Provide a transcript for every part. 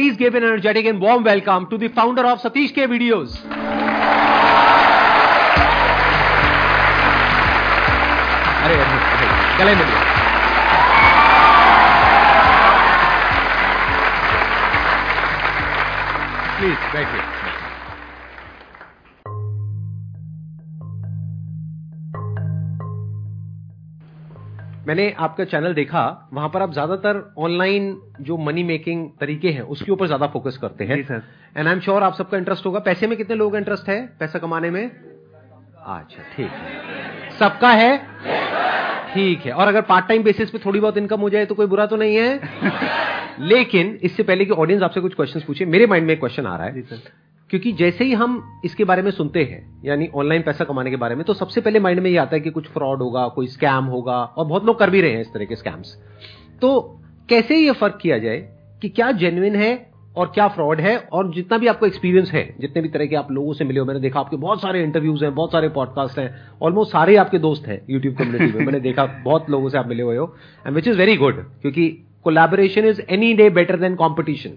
please give an energetic and warm welcome to the founder of Satish K Videos. Please, thank you. मैंने आपका channel देखा वहाँ पर आप ज़्यादातर ऑनलाइन जो मनी मेकिंग तरीके हैं उसके ऊपर ज़्यादा फोकस करते हैं। एंड आई एम श्योर आप सबका इंटरेस्ट होगा। पैसे में कितने लोग इंटरेस्ट है पैसा कमाने में? अच्छा ठीक है। सबका है? ठीक है। और अगर पार्ट टाइम बेसिस पे थोड़ी बहुत इनकम हो जाए तो कोई बुरा तो नहीं है? लेकिन इससे पहले कि ऑडियंस आपसे कुछ क्वेश्चंस पूछे मेरे माइंड में एक क्वेश्चन आ रहा है। जी सर। क्योंकि जैसे ही हम इसके बारे में सुनते हैं, यानी ऑनलाइन पैसा कमाने के बारे में तो सबसे पहले माइंड में ये आता है कि कुछ फ्रॉड होगा, कोई स्कैम होगा, और बहुत लोग कर भी रहे हैं इस तरह के स्कैम्स। तो कैसे ये फ़र्क किया जाए कि क्या जेन्युइन है और क्या फ्रॉड है, और जितना भी आपको एक्सपीरियंस है, जितने भी तरह के आप लोगों से मिले हो, मैंने देखा आपके बहुत सारे इंटरव्यूज़ हैं, बहुत सारे पॉडकास्ट हैं ऑलमोस्ट सारे आपके दोस्त हैं यूट्यूब कम्युनिटी में, मैंने देखा बहुत लोगों से आप मिले हुए हो and which is very good क्योंकि collaboration is any day better than competition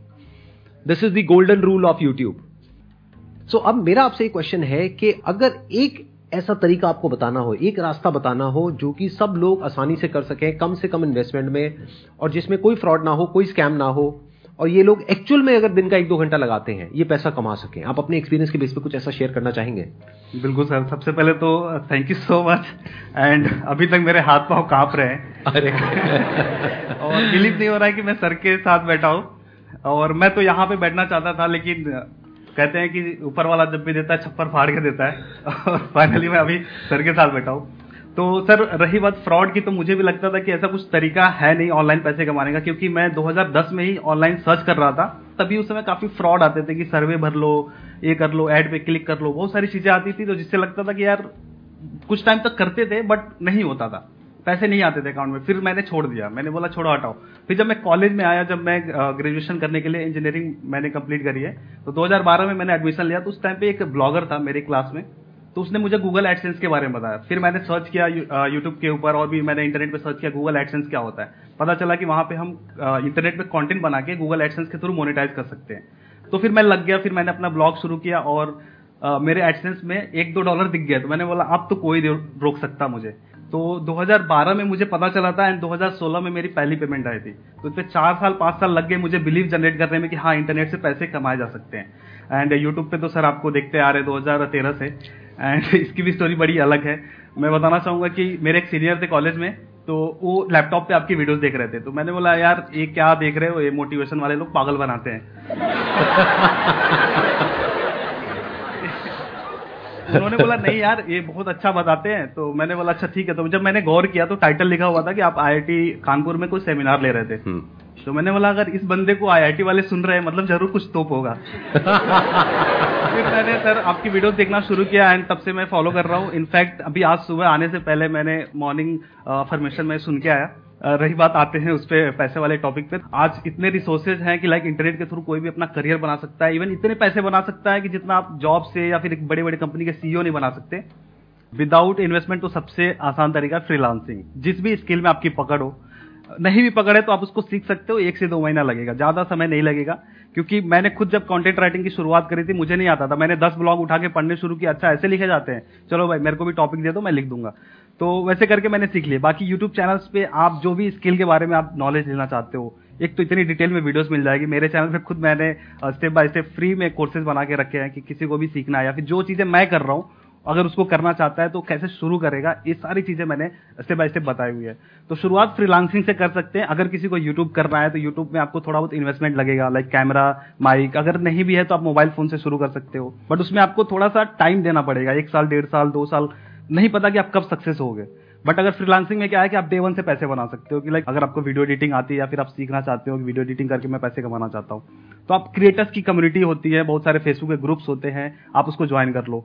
this is the golden rule of YouTube so so, अब मेरा आपसे एक क्वेश्चन है कि अगर एक ऐसा तरीका आपको बताना हो एक रास्ता बताना हो जो कि सब लोग आसानी से कर सकें कम से कम इन्वेस्टमेंट में और जिसमें कोई फ्रॉड ना हो कोई स्कैम ना हो और ये लोग एक्चुअल में अगर दिन का एक दो घंटा लगाते हैं ये पैसा कमा सकें। आप अपने एक्सपीरियंस के बेस पे कुछ ऐसा शेयर करना चाहेंगे? बिल्कुल सर सबसे पहले तो thank you so much and अभी तक मेरे हाथ पाँव काँप रहे हैं। अरे। और बिलीव नहीं हो रहा है कि मैं सर के साथ बैठा हूँ। और मैं तो यहाँ पे बैठना चाहता था लेकिन कहते हैं कि ऊपर वाला जब भी देता है, छप्पर फाड़ के देता है। और फाइनली मैं अभी सर के साथ बैठा हूँ। तो सर, रही बात फ्रॉड की तो मुझे भी लगता था कि ऐसा कुछ तरीका है नहीं ऑनलाइन पैसे कमाने का, क्योंकि मैं 2010 में ही ऑनलाइन सर्च कर रहा था। तभी उस समय काफ़ी फ्रॉड आते थे कि सर्वे भर लो, ये कर लो एड पे क्लिक कर लो, बहुत सारी चीज़ें आती थी तो जिससे लगता था कि यार, कुछ टाइम तक करते थे बट नहीं होता था। पैसे नहीं आते थे अकाउंट में, फिर मैंने छोड़ दिया। मैंने बोला, छोड़ो, हटाओ। फिर जब मैं कॉलेज में आया, जब मैं ग्रेजुएशन करने के लिए इंजीनियरिंग मैंने कंप्लीट करी है तो 2012 में मैंने एडमिशन लिया। तो उस टाइम पे एक ब्लॉगर था मेरी क्लास में तो उसने मुझे गूगल एडसेंस के बारे में बताया। फिर मैंने सर्च किया यूट्यूब के ऊपर, और भी मैंने इंटरनेट पे सर्च किया गूगल एडसेंस क्या होता है। पता चला कि वहाँ पे हम इंटरनेट पे कंटेंट बना के गूगल एडसेंस के थ्रू मोनेटाइज कर सकते हैं। तो फिर मैं लग गया, फिर मैंने अपना ब्लॉग शुरू किया, और मेरे एडसेंस में एक दो डॉलर दिख गया तो मैंने बोला, अब तो कोई रोक सकता मुझे। तो 2012 में मुझे पता चला था, एंड 2016 में मेरी पहली पेमेंट आई थी। तो इस चार साल, पाँच साल लग गए मुझे बिलीव जनरेट करने में कि हाँ इंटरनेट से पैसे कमाए जा सकते हैं। एंड यूट्यूब पे तो सर आपको देखते आ रहे 2013 से। एंड इसकी भी स्टोरी बड़ी अलग है। मैं बताना चाहूँगा कि मेरे एक सीनियर थे कॉलेज में तो वो लैपटॉप पे आपकी वीडियोस देख रहे थे। तो मैंने बोला, यार, ये क्या देख रहे हो? ये मोटिवेशन वाले लोग पागल बनाते हैं। उन्होंने बोला नहीं यार ये बहुत अच्छा बताते हैं। तो मैंने बोला अच्छा ठीक है। तो जब मैंने गौर किया तो टाइटल लिखा हुआ था कि आप आईआईटी कानपुर में कोई सेमिनार ले रहे थे। तो मैंने बोला अगर इस बंदे को आईआईटी वाले सुन रहे हैं मतलब ज़रूर कुछ तोप होगा। फिर मैंने सर आपकी वीडियो देखना शुरू किया एंड तब से मैं फॉलो कर रहा हूँ। इनफैक्ट अभी आज सुबह आने से पहले मैंने मॉर्निंग फॉर्मेशन में सुन के आया। रही बात आते हैं उस पर पैसे वाले टॉपिक पे। आज इतने रिसोर्सेज हैं कि लाइक इंटरनेट के थ्रू कोई भी अपना करियर बना सकता है। इवन इतने पैसे बना सकता है कि जितना आप जॉब से या फिर एक बड़ी बड़ी कंपनी के सीईओ नहीं बना सकते। विदाउट इन्वेस्टमेंट तो सबसे आसान तरीका फ्रीलांसिंग जिस भी स्किल में आपकी पकड़ हो। नहीं भी पकड़े तो आप उसको सीख सकते हो। एक से दो महीना लगेगा। ज़्यादा समय नहीं लगेगा। क्योंकि मैंने खुद जब कंटेंट राइटिंग की शुरुआत करी थी, मुझे नहीं आता था। मैंने दस ब्लॉग उठा के पढ़ने शुरू किया। अच्छा ऐसे लिखे जाते हैं। चलो भाई, मेरे को भी टॉपिक दे दो, मैं लिख दूँगा। तो वैसे करके मैंने सीख लिया। बाकी यूट्यूब चैनल्स पे आप जो भी स्किल के बारे में आप नॉलेज लेना चाहते हो, एक तो इतनी डिटेल में वीडियोस मिल जाएगी। मेरे चैनल पे खुद मैंने स्टेप बाय स्टेप फ्री में कोर्सेज बना के रखे हैं कि किसी को भी सीखना है या फिर जो चीज़ें मैं कर रहा हूँ, अगर उसको करना चाहता है तो कैसे शुरू करेगा, ये सारी चीज़ें मैंने स्टेप बाय स्टेप बताई हुई है। तो शुरुआत फ्रीलांसिंग से कर सकते हैं। अगर किसी को यूट्यूब करना है तो यूट्यूब में आपको थोड़ा बहुत इन्वेस्टमेंट लगेगा लाइक कैमरा माइक अगर नहीं भी है तो आप मोबाइल फ़ोन से शुरू कर सकते हो। बट उसमें आपको थोड़ा सा टाइम देना पड़ेगा, एक साल, डेढ़ साल, दो साल नहीं पता कि आप कब सक्सेस हो गए बट अगर फ्रीलांसिंग में क्या है कि आप डे वन से पैसे बना सकते हो कि लाइक अगर आपको वीडियो एडिटिंग आती है या फिर आप सीखना चाहते हो कि वीडियो एडिटिंग करके मैं पैसे कमाना चाहता हूँ तो आप क्रिएटर्स की कम्युनिटी होती है, बहुत सारे फेसबुक के ग्रुप्स होते हैं, आप उसको ज्वाइन कर लो।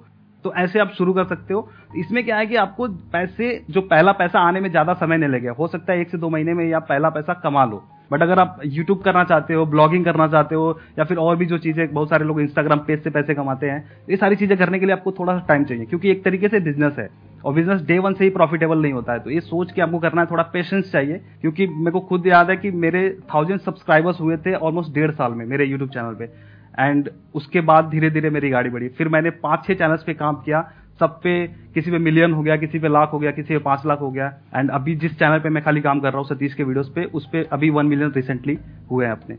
तो ऐसे आप शुरू कर सकते हो। इसमें क्या है कि आपको पैसे, जो पहला पैसा आने में ज़्यादा समय नहीं लगेगा। हो सकता है एक से दो महीने में आप पहला पैसा कमा लो। बट अगर आप यूट्यूब करना चाहते हो ब्लॉगिंग करना चाहते हो, या फिर और भी जो चीज़ें, बहुत सारे लोग इंस्टाग्राम पेज से पैसे कमाते हैं ये सारी चीज़ें करने के लिए आपको थोड़ा सा टाइम चाहिए, क्योंकि एक तरीके से बिज़नेस है। और बिज़नेस डे वन से ही प्रॉफिटेबल नहीं होता है तो ये सोच के आपको करना है, थोड़ा पेशेंस चाहिए, क्योंकि मेरे को खुद याद है कि मेरे थाउज़ेंड सब्सक्राइबर्स हुए थे ऑलमोस्ट डेढ़ साल में मेरे यूट्यूब चैनल पे। एंड उसके बाद धीरे धीरे मेरी गाड़ी बढ़ी। फिर मैंने पाँच छह चैनल्स पे काम किया सब पे किसी पे मिलियन हो गया किसी पे लाख हो गया किसी पे पाँच लाख हो गया। एंड अभी जिस चैनल पे मैं खाली काम कर रहा हूँ सतीश के वीडियोस पे उस पे अभी वन मिलियन रिसेंटली हुए हैं अपने।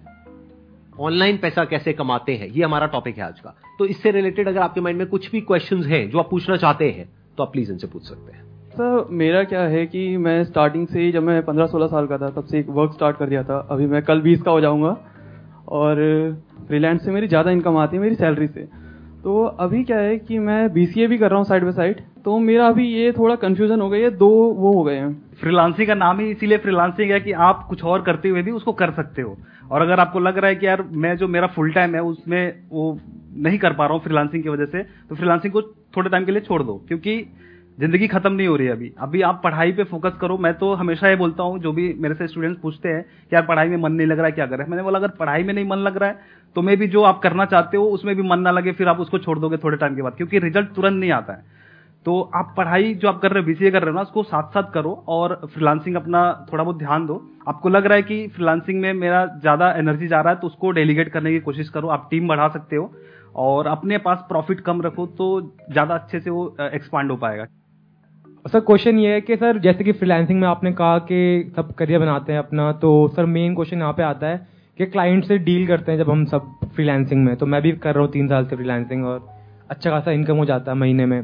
ऑनलाइन पैसा कैसे कमाते हैं? ये हमारा टॉपिक है आज का। तो इससे रिलेटेड अगर आपके माइंड में कुछ भी क्वेश्चंस हैं जो आप पूछना चाहते हैं तो आप प्लीज़ इनसे पूछ सकते हैं। सर मेरा क्या है कि मैं स्टार्टिंग से ही जब मैं पंद्रह सोलह साल का था तब से एक वर्क स्टार्ट कर दिया था। अभी मैं कल बीस का हो जाऊँगा। और फ्रीलांस से मेरी ज़्यादा इनकम आती है मेरी सैलरी से। तो अभी क्या है कि मैं BCA भी कर रहा हूँ साइड बाई साइड तो मेरा अभी ये थोड़ा कंफ्यूजन हो गई है, दो वो हो गए हैं। फ्रीलांसिंग का नाम ही इसीलिए फ्रीलांसिंग है कि आप कुछ और करते हुए भी उसको कर सकते हो। और अगर आपको लग रहा है कि यार मैं जो मेरा फुल टाइम है, उसमें वो नहीं कर पा रहा हूँ फ्रीलांसिंग की वजह से तो फ्रीलांसिंग को थोड़े टाइम के लिए छोड़ दो, क्योंकि ज़िंदगी खत्म नहीं हो रही है अभी। अभी आप पढ़ाई पे फोकस करो। मैं तो हमेशा ये बोलता हूँ, जो भी मेरे से स्टूडेंट्स पूछते हैं कि यार पढ़ाई में मन नहीं लग रहा है, क्या करें मैंने बोला, अगर पढ़ाई में नहीं मन लग रहा है तो मे भी जो आप करना चाहते हो, उसमें भी मन ना लगे, फिर आप उसको छोड़ दोगे थोड़े टाइम के बाद, क्योंकि रिज़ल्ट तुरंत नहीं आता है। तो आप पढ़ाई जो आप कर रहे हो बीसीए कर रहे हो ना, उसको साथ साथ करो और फ्रीलांसिंग अपना थोड़ा बहुत ध्यान दो। आपको लग रहा है कि फ्रीलांसिंग में मेरा ज़्यादा एनर्जी जा रहा है तो उसको डेलीगेट करने की कोशिश करो। आप टीम बढ़ा सकते हो और अपने पास प्रॉफिट कम रखो तो ज़्यादा अच्छे से वो एक्सपांड हो पाएगा। सर क्वेश्चन ये है कि सर, जैसे कि फ्रीलांसिंग में आपने कहा कि सब करियर बनाते हैं अपना तो सर मेन क्वेश्चन यहाँ पे आता है कि क्लाइंट से डील करते हैं जब हम सब फ्रीलांसिंग में। तो मैं भी कर रहा हूँ तीन साल से फ्रीलांसिंग और अच्छा खासा इनकम हो जाता है महीने में।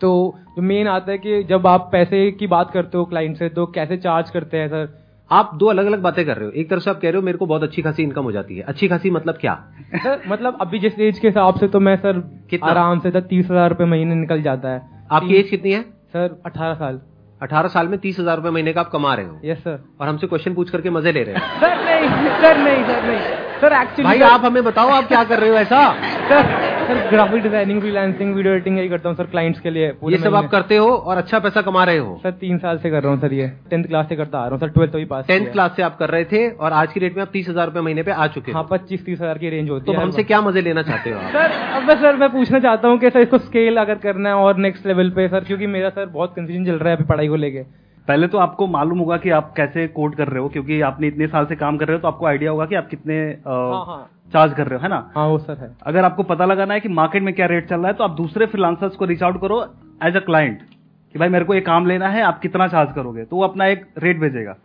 तो जो मेन आता है कि जब आप पैसे की बात करते हो क्लाइंट से तो कैसे चार्ज करते हैं सर आप दो अलग अलग बातें कर रहे हो। एक तरफ़ से आप कह रहे हो मेरे को बहुत अच्छी खासी इनकम हो जाती है। अच्छी खासी मतलब क्या? सर मतलब अभी जिस एज के हिसाब से तो मैं सर आराम से तीस हज़ार रुपए महीने निकल जाता है। आपकी एज कितनी है? सर अठारह साल। अठारह साल में तीस हज़ार रुपए महीने का आप कमा रहे हो। यस सर और हमसे क्वेश्चन पूछ करके मज़े ले रहे हैं। सर नहीं सर नहीं सर नहीं। सर एक्चुअली भाई आप हमें बताओ आप क्या कर रहे हो ऐसा? Sir sir graphic designing freelancing video editing यही करता हूँ सर क्लाइंट्स के लिए ये सब आप करते हो और अच्छा पैसा कमा रहे हो? सर तीन साल से कर रहा हूँ सर ये। टेंथ क्लास से करता आ रहा हूँ सर ट्वेल्थ तो ही पास टेंथ क्लास से आप कर रहे थे और आज की डेट में आप तीस हज़ार रुपए महीने पे आ चुके हाँ। पच्चीस तीस हज़ार की रेंज होती तो है हमसे क्या मज़े लेना चाहते हो सर अब मैं सर मैं पूछना चाहता हूँ कि सर इसको स्केल अगर करना है और नेक्स्ट लेवल पे सर क्योंकि मेरा सर बहुत कंफ्यूजन चल रहा है अभी पढ़ाई को लेके। पहले तो आपको मालूम होगा कि आप कैसे कोड कर रहे हो क्योंकि आपने इतने साल से काम कर रहे हो तो आपको आइडिया होगा कि आप कितने हाँ, हाँ. चार्ज कर रहे हो है ना? हाँ वो सर है। अगर आपको पता लगाना है कि मार्केट में क्या रेट चल रहा है तो आप दूसरे फ्रीलांसर्स को रीच आउट करो एज अ क्लाइंट कि भाई मेरे को ये काम लेना है आप कितना चार्ज करोगे? तो वो अपना एक रेट भेजेगा।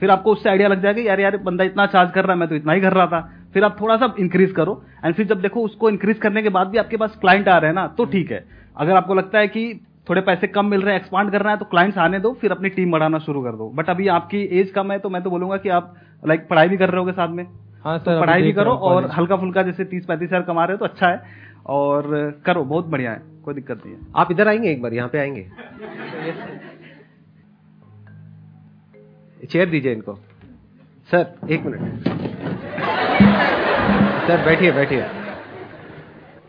फिर आपको उससे आइडिया लग जाएगा यार यार बंदा इतना चार्ज कर रहा है मैं तो इतना ही कर रहा था। फिर आप थोड़ा सा इंक्रीज करो एंड फिर जब देखो उसको इंक्रीज करने के बाद भी आपके पास क्लाइंट आ रहे हैं ना तो ठीक है। अगर आपको लगता है कि थोड़े पैसे कम मिल रहे हैं एक्सपांड करना है तो क्लाइंट्स आने दो फिर अपनी टीम बढ़ाना शुरू कर दो। बट अभी आपकी एज कम है तो मैं तो बोलूँगा कि आप लाइक पढ़ाई भी कर रहे हो साथ में। हाँ सर तो पढ़ाई भी करो और हल्का फुल्का जैसे तीस पैंतीस हज़ार कमा रहे हो तो अच्छा है। और करो बहुत बढ़िया है कोई दिक्कत नहीं है। आप इधर आएँगे एक बार यहाँ पे आएँगे। चेयर दीजिए इनको। सर एक मिनट सर बैठिए बैठिए।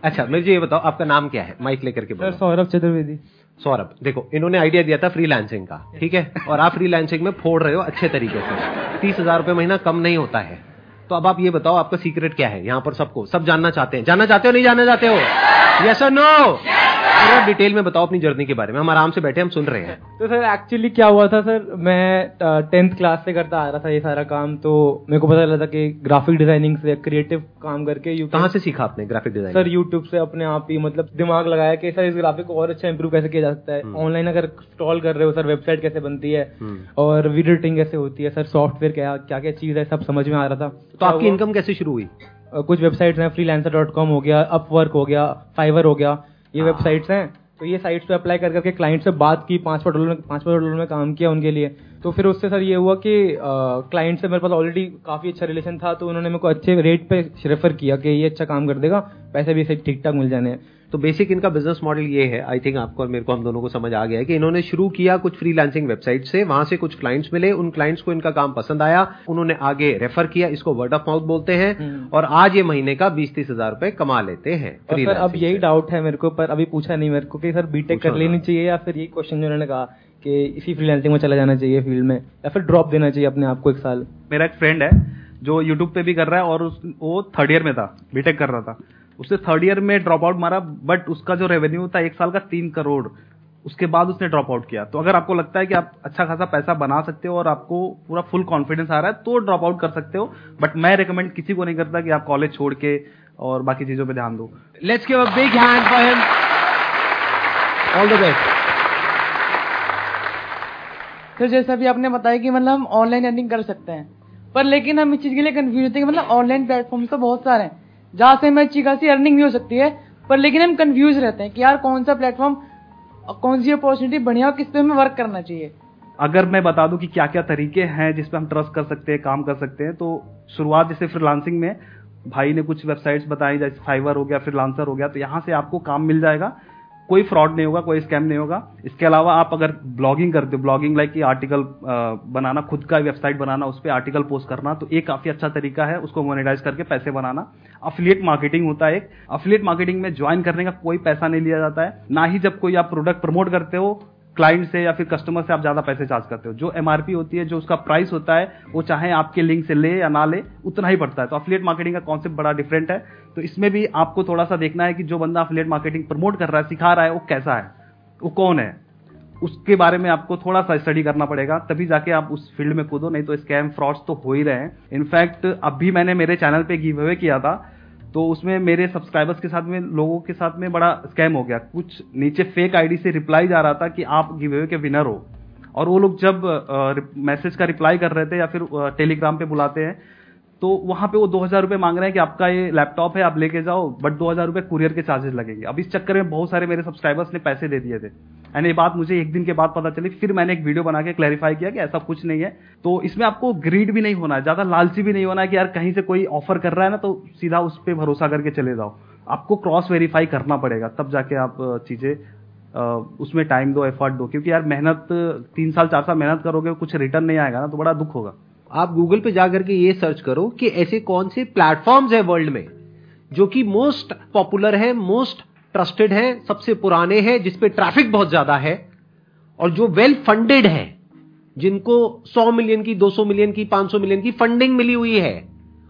अच्छा मुझे ये बताओ आपका नाम क्या है? माइक लेकर के सर सौरभ चतुर्वेदी। सौरभ देखो इन्होंने आइडिया दिया था फ्रीलांसिंग का ठीक है? और आप फ्रीलांसिंग में फोड़ रहे हो अच्छे तरीके से। तीस हज़ार रुपये महीना कम नहीं होता है। तो अब आप ये बताओ आपका सीक्रेट क्या है? यहाँ पर सबको सब जानना चाहते हैं। जानना चाहते हो नहीं जानना चाहते हो? यस और नो पूरा डिटेल में बताओ अपनी जर्नी के बारे में। हम आराम से बैठे हम सुन रहे हैं। तो सर एक्चुअली क्या हुआ था सर? मैं टेंथ क्लास से करता आ रहा था ये सारा काम तो मेरे को पता चला था कि ग्राफिक डिज़ाइनिंग से क्रिएटिव काम करके कहाँ से सीखा आपने ग्राफिक डिज़ाइन सर यूट्यूब से अपने आप ही मतलब दिमाग लगाया कि सर इस ग्राफिक को और अच्छा इंप्रूव कैसे किया जा सकता है? ऑनलाइन अगर स्टॉल कर रहे हो सर वेबसाइट कैसे बनती है? और वीडियो एडिटिंग कैसे होती है? सर सॉफ्टवेयर क्या क्या क्या चीज़ है सब समझ में आ रहा था। तो आपकी इनकम कैसे शुरू हुई? कुछ वेबसाइट्स हैं फ्रीलांसर डॉट कॉम हो गया अपवर्क हो गया फाइवर हो गया ये वेबसाइट्स हैं। तो ये साइट्स पे अप्लाई कर करके क्लाइंट से बात की पाँच पाँच डॉलर में पाँच पाँच डॉलर में काम किया उनके लिए। तो फिर उससे सर ये हुआ कि क्लाइंट से मेरे पास ऑलरेडी काफ़ी अच्छा रिलेशन था तो उन्होंने मेरे को अच्छे रेट पे रेफर किया कि ये अच्छा काम कर देगा पैसे भी ठीक ठाक मिल जाने तो बेसिक इनका बिज़नेस मॉडल ये है। आई थिंक आपको और मेरे को हम दोनों को समझ आ गया है कि इन्होंने शुरू किया कुछ फ्रीलांसिंग वेबसाइट से। वहाँ से कुछ क्लाइंट्स मिले। उन क्लाइंट्स को इनका काम पसंद आया। उन्होंने आगे रेफर किया। इसको वर्ड ऑफ़ माउथ बोलते हैं। हम्म। और आज ये महीने का बीस तीस हज़ार रुपए कमा लेते हैं सर अब यही डाउट है मेरे को पर अभी पूछा नहीं मेरे को कि सर बीटेक कर लेनी चाहिए या फिर यही क्वेश्चन जो उन्होंने कहा कि इसी फ्रीलांसिंग में चला जाना चाहिए फ़ील्ड में या फिर ड्रॉप देना चाहिए अपने आप को एक साल? मेरा एक फ्रेंड है जो यूट्यूब पे भी कर रहा है और वो थर्ड ईयर में था बीटेक कर रहा था। उसने थर्ड ईयर में ड्रॉप आउट मारा बट उसका जो रेवेन्यू था एक साल का तीन करोड़ उसके बाद उसने ड्रॉप आउट किया। तो अगर आपको लगता है कि आप अच्छा खासा पैसा बना सकते हो और आपको पूरा फुल कॉन्फिडेंस आ रहा है तो ड्रॉप आउट कर सकते हो। बट मैं रिकमेंड किसी को नहीं करता कि आप कॉलेज छोड़ के और बाकी चीज़ों पे ध्यान दो। Let's give a big hand for him all the best तो जैसा भी आपने बताया कि मतलब हम ऑनलाइन अर्निंग कर सकते हैं पर लेकिन हम इस चीज़ के लिए कंफ्यूज होते हैं कि मतलब ऑनलाइन प्लेटफॉर्म तो बहुत सारे हैं। जहाँ से हमें अच्छी खासी अर्निंग भी हो सकती है, पर लेकिन हम कंफ्यूज रहते हैं कि यार कौन सा प्लेटफॉर्म कौन सी अपॉर्चुनिटी बढ़िया और किस पे हमें वर्क करना चाहिए। अगर मैं बता दूँ कि क्या क्या तरीके हैं जिसपे हम ट्रस्ट कर सकते हैं, काम कर सकते हैं तो शुरुआत जैसे फ्रीलांसिंग में, भाई ने कुछ वेबसाइट्स बताई, जैसे फाइवर हो गया फ्रीलांसर हो गया तो यहाँ से आपको काम मिल जाएगा। कोई फ्रॉड नहीं होगा, कोई स्कैम नहीं होगा। इसके अलावा आप अगर ब्लॉगिंग करते हो, ब्लॉगिंग लाइक आर्टिकल बनाना, खुद का वेबसाइट बनाना, उस पर आर्टिकल पोस्ट करना तो एक काफ़ी अच्छा तरीका है उसको मोनिटाइज करके पैसे बनाना। अफिलियट मार्केटिंग होता है एक। अफिलियट मार्केटिंग में ज्वाइन करने का कोई पैसा नहीं लिया जाता है। ना ही जब कोई आप प्रोडक्ट प्रमोट करते हो क्लाइंट से या फिर कस्टमर से आप ज़्यादा पैसे चार्ज करते हो। जो एमआरपी होती है, जो उसका प्राइस होता है, वो चाहे आपके लिंक से ले या ना ले, उतना ही पड़ता है। तो अफिलियट मार्केटिंग का कॉन्सेप्ट बड़ा डिफरेंट है। तो इसमें भी आपको थोड़ा सा देखना है कि जो बंदा अफिलियट मार्केटिंग प्रमोट कर रहा है, सिखा रहा है, वो कैसा है? वो कौन है? उसके बारे में आपको थोड़ा सा स्टडी करना पड़ेगा, तभी जाके आप उस फ़ील्ड में कूदो, नहीं तो स्कैम फ्रॉड्स तो हो ही रहे हैं। इनफैक्ट अभी मैंने मेरे चैनल पे गिव अवे किया था तो उसमें मेरे सब्सक्राइबर्स के साथ में, लोगों के साथ में बड़ा स्कैम हो गया। कुछ नीचे फेक आईडी से रिप्लाई जा रहा था कि आप गिव अवे के विनर हो। और वो लोग जब मैसेज का रिप्लाई कर रहे थे या फिर टेलीग्राम पे बुलाते हैं तो वहाँ पे वो दो हज़ार रुपए मांग रहे हैं कि आपका ये लैपटॉप है, आप लेके जाओ बट दो हज़ार रुपए कुरियर के चार्जेस लगेंगे। अब इस चक्कर में बहुत सारे मेरे सब्सक्राइबर्स ने पैसे दे दिए थे। एंड ये बात मुझे एक दिन के बाद पता चली, फिर मैंने एक वीडियो बना के क्लैरिफाई किया कि ऐसा कुछ नहीं है। तो इसमें आपको ग्रीड भी नहीं होना है, ज़्यादा लालची भी नहीं होना है कि यार कहीं से कोई ऑफ़र कर रहा है ना तो सीधा उस पर भरोसा करके चले जाओ। आपको क्रॉस वेरीफाई करना पड़ेगा, तब जाके आप चीज़ें उसमें टाइम दो एफर्ट दो। क्योंकि यार मेहनत, तीन साल, चार साल मेहनत करोगे, कुछ रिटर्न नहीं आएगा ना तो बड़ा दुख होगा। आप गूगल पे जाकर के ये सर्च करो कि ऐसे कौन से प्लेटफॉर्म्स है वर्ल्ड में, जो कि मोस्ट पॉपुलर है मोस्ट ट्रस्टेड है, सबसे पुराने हैं जिसपे ट्रैफ़िक बहुत ज़्यादा है, और जो वेल फंडेड है, जिनको 100 मिलियन की 200 मिलियन की 500 मिलियन की फंडिंग मिली हुई है,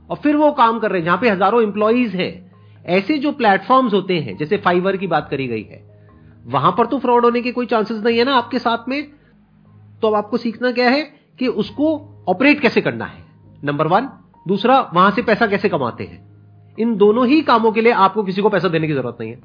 और फिर वो काम कर रहे हैं, जहाँ पे हज़ारों इंप्लॉइज हैं। ऐसे जो प्लेटफॉर्म्स होते हैं, जैसे फाइवर की बात करी गई है, वहाँ पर तो फ्रॉड होने के कोई चांसेस नहीं है ना आपके साथ में। तो अब आपको सीखना क्या है कि उसको ऑपरेट कैसे करना है? नंबर वन दूसरा वहाँ से पैसा कैसे कमाते हैं? इन दोनों ही कामों के लिए आपको किसी को पैसा देने की ज़रूरत नहीं है।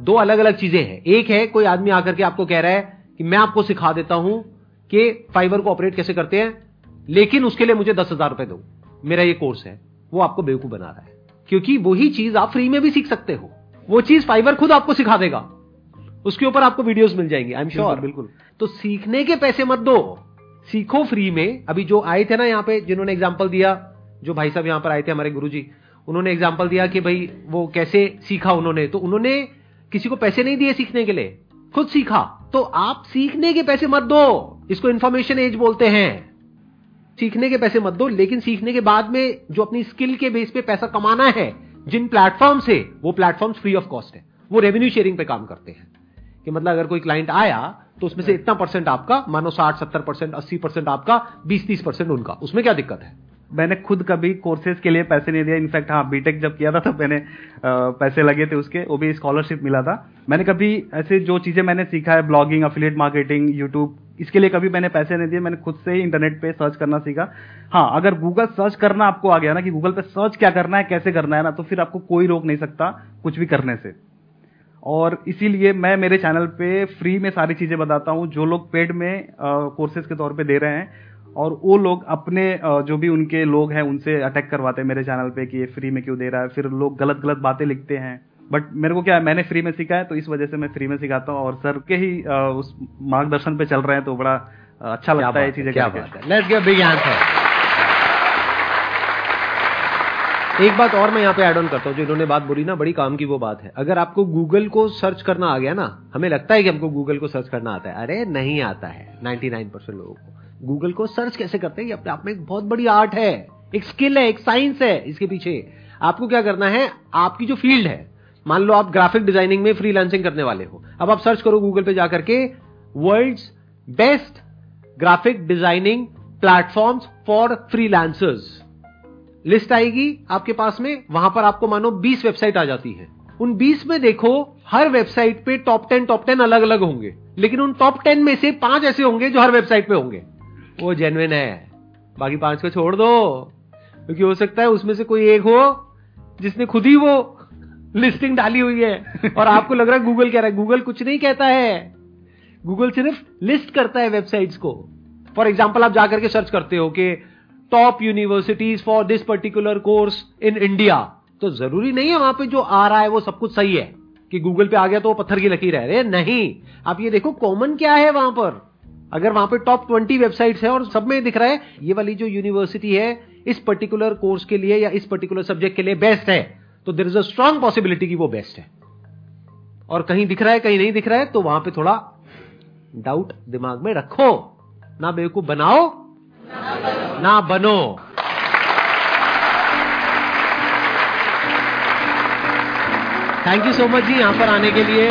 दो अलग अलग चीज़ें हैं। एक है कोई आदमी आकर के आपको कह रहा है कि मैं आपको सिखा देता हूँ कि फाइबर को ऑपरेट कैसे करते हैं लेकिन उसके लिए मुझे दस हज़ार रुपए दो। मेरा ये कोर्स है। वो आपको बेवकूफ़ बना रहा है। क्योंकि वही चीज़ आप फ्री में भी सीख सकते हो। वो चीज़ फाइबर खुद आपको सिखा देगा। उसके ऊपर आपको वीडियोस मिल जाएँगे आई एम श्योर बिल्कुल। तो सीखने के पैसे मत दो। सीखो फ्री में। अभी जो आए थे ना यहाँ पे, जिन्होंने एग्ज़ाम्पल दिया, जो भाई साहब यहाँ पर आए थे हमारे गुरुजी, उन्होंने एग्ज़ाम्पल दिया कि भाई वो कैसे सीखा उन्होंने। तो उन्होंने किसी को पैसे नहीं दिए सीखने के लिए। खुद सीखा। तो आप सीखने के पैसे मत दो। इसको इन्फॉर्मेशन एज बोलते हैं। सीखने के पैसे मत दो, लेकिन सीखने के बाद में जो अपनी स्किल के बेस पे पैसा कमाना है, जिन प्लेटफॉर्म से, वो प्लेटफॉर्म फ्री ऑफ़ कॉस्ट है। वो रेवेन्यू शेयरिंग पे काम करते हैं। कि मतलब अगर कोई क्लाइंट आया तो उसमें से इतना परसेंट आपका मानो साठ सत्तर परसेंट अस्सी परसेंट आपका बीस तीस परसेंट उनका। उसमें क्या दिक्कत है? मैंने खुद कभी कोर्सेज के लिए पैसे नहीं दिया इनफैक्ट हाँ बीटेक जब किया था तब मैंने आ, पैसे लगे थे उसके। वो भी स्कॉलरशिप मिला था। मैंने कभी ऐसे जो चीज़ें मैंने सीखा है ब्लॉगिंग अफिलिएट मार्केटिंग यूट्यूब इसके लिए कभी मैंने पैसे नहीं दिए। मैंने खुद से ही इंटरनेट पे सर्च करना सीखा। हाँ अगर गूगल सर्च करना आपको आ गया ना कि गूगल पे सर्च क्या करना है कैसे करना है ना तो फिर आपको कोई रोक नहीं सकता कुछ भी करने से। और इसीलिए मैं मेरे चैनल पे फ्री में सारी चीज़ें बताता हूँ जो लोग पेड में कोर्सेज के तौर पे दे रहे हैं और वो लोग अपने जो भी उनके लोग हैं उनसे अटैक करवाते हैं मेरे चैनल पे कि ये फ्री में क्यों दे रहा है। फिर लोग गलत गलत बातें लिखते हैं। बट मेरे को क्या है मैंने फ्री में सीखा है तो इस वजह से मैं फ्री में सिखाता हूँ और सर के ही उस मार्गदर्शन पे चल रहे हैं तो बड़ा अच्छा लगता है ये चीज़ें क्या बात है लेट्स गिव बिग आंसर एक बात और मैं यहाँ पे एड ऑन करता हूँ, जो इन्होंने बात बोली ना, बड़ी काम की वो बात है। अगर आपको गूगल को सर्च करना आ गया ना, हमें लगता है कि हमको गूगल को सर्च करना आता है। अरे, नहीं आता है 99 परसेंट लोगों को। गूगल को सर्च कैसे करते हैं? ये अपने आप में एक बहुत बड़ी आर्ट है, एक स्किल है, एक साइंस है इसके पीछे। आपको क्या करना है? आपकी जो फ़ील्ड है, मान लो आप ग्राफिक डिज़ाइनिंग में फ्रीलांसिंग करने वाले हो। अब आप सर्च करो गूगल पे जाकर के world best graphic designing platforms for freelancers list आएगी आपके पास में, वहाँ पर आपको मानो 20 वेबसाइट आ जाती है। उन 20 में देखो, हर वेबसाइट पे टॉप 10 टॉप 10 अलग अलग होंगे। लेकिन उन टॉप 10 में से पाँच ऐसे होंगे जो हर वेबसाइट पे होंगे। वो जेनविन है। बाकी पाँच को छोड़ दो। क्योंकि हो सकता है उसमें से कोई एक हो, जिसने खुद ही वो लिस्टिंग डाली हुई है। और आपको लग रहा है गूगल कह रहा है। गूगल कुछ नहीं कहता है। गूगल सिर्फ़ लिस्ट करता है वेबसाइट्स को। फॉर एग्ज़ाम्पल आप जाकर के सर्च करते हो कि top universities for this particular course in India तो ज़रूरी नहीं है वहाँ पे जो आ रहा है वो सब कुछ सही है। कि गूगल पे आ गया तो वो पत्थर की लकीर है। नहीं। आप ये देखो कॉमन क्या है वहाँ पर? अगर वहाँ पे टॉप ट्वेंटी वेबसाइट्स है और सब में दिख रहा है, ये वाली जो यूनिवर्सिटी है, इस पर्टिकुलर कोर्स के लिए या इस पर्टिकुलर सब्जेक्ट के लिए बेस्ट है। तो there is a strong possibility की वो बेस्ट है। और कहीं दिख रहा है, कहीं नहीं दिख रहा है तो वहाँ पे थोड़ा डाउट दिमाग में रखो। ना बेवकूफ़ बनाओ। ना बनो। थैंक यू सो मच जी यहाँ पर आने के लिए।